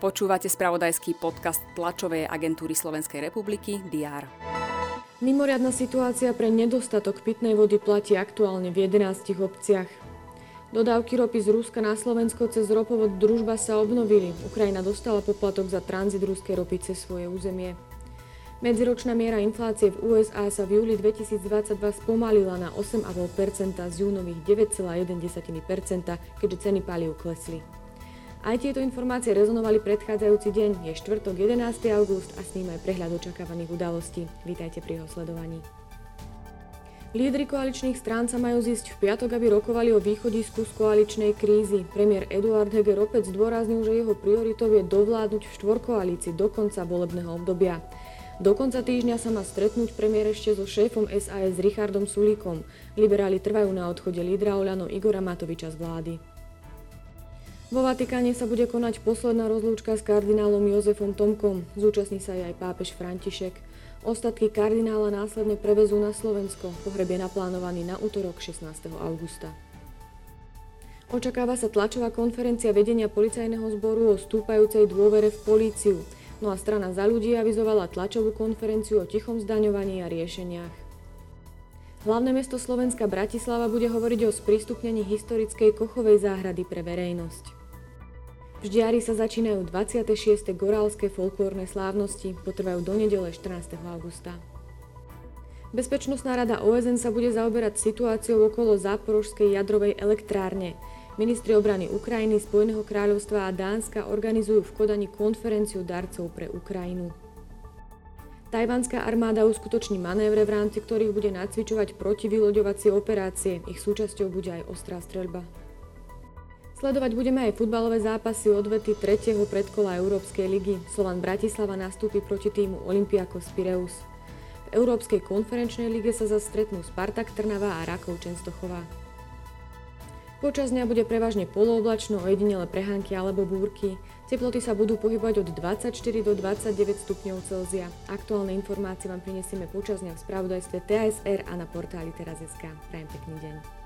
Počúvate spravodajský podcast tlačovej agentúry Slovenskej republiky DR. Mimoriadna situácia pre nedostatok pitnej vody platí aktuálne v 11 obciach. Dodávky ropy z Ruska na Slovensko cez ropovod Družba sa obnovili. Ukrajina dostala poplatok za tranzit ruskej ropy cez svoje územie. Medziročná miera inflácie v USA sa v júli 2022 spomalila na 8,5% z júnových 9,1%, keďže ceny palív klesli. Aj tieto informácie rezonovali predchádzajúci deň, je štvrtok 11. august a s ním aj prehľad očakávaných udalostí. Vítajte pri jeho sledovaní. Lídry koaličných strán sa majú zísť v piatok, aby rokovali o východisku z koaličnej krízy. Premiér Eduard Heger opäť zdôraznil, že jeho prioritou je dovládnuť v štvorkoalícii do konca volebného obdobia. Do konca týždňa sa má stretnúť premiér ešte so šéfom SAS Richardom Sulíkom. Liberáli trvajú na odchode lídra Oľano Igora Matoviča z vlády. Vo Vatikáne sa bude konať posledná rozlúčka s kardinálom Jozefom Tomkom. Zúčastní sa aj pápež František. Ostatky kardinála následne prevezú na Slovensko. Pohreb je naplánovaný na útorok 16. augusta. Očakáva sa tlačová konferencia vedenia policajného zboru o stúpajúcej dôvere v políciu. No a strana za ľudí avizovala tlačovú konferenciu o tichom zdaňovaní a riešeniach. Hlavné mesto Slovenska Bratislava bude hovoriť o sprístupnení historickej kochovej záhrady pre verejnosť. V Ždiari sa začínajú 26. gorálske folklórne slávnosti, potrvajú do nedele 14. augusta. Bezpečnostná rada OSN sa bude zaoberať situáciou okolo záporožskej jadrovej elektrárne. Ministri obrany Ukrajiny, Spojeného kráľovstva a Dánska organizujú v Kodani konferenciu darcov pre Ukrajinu. Tajvanská armáda uskutoční manévre, v rámci ktorých bude nacvičovať protivyloďovacie operácie. Ich súčasťou bude aj ostrá streľba. Sledovať budeme aj futbalové zápasy odvety 3. predkola Európskej ligy. Slovan Bratislava nastúpi proti týmu Olympiakos Pireus. V Európskej konferenčnej lige sa zastretnú Spartak Trnava a Rakov Čenstochová. Počas dňa bude prevažne polooblačno, ojedinele prehánky alebo búrky. Teploty sa budú pohybovať od 24 do 29 stupňov Celzia. Aktuálne informácie vám prinesieme počas dňa v spravodajstve TSR a na portáli teraz.sk. Prajem pekný deň.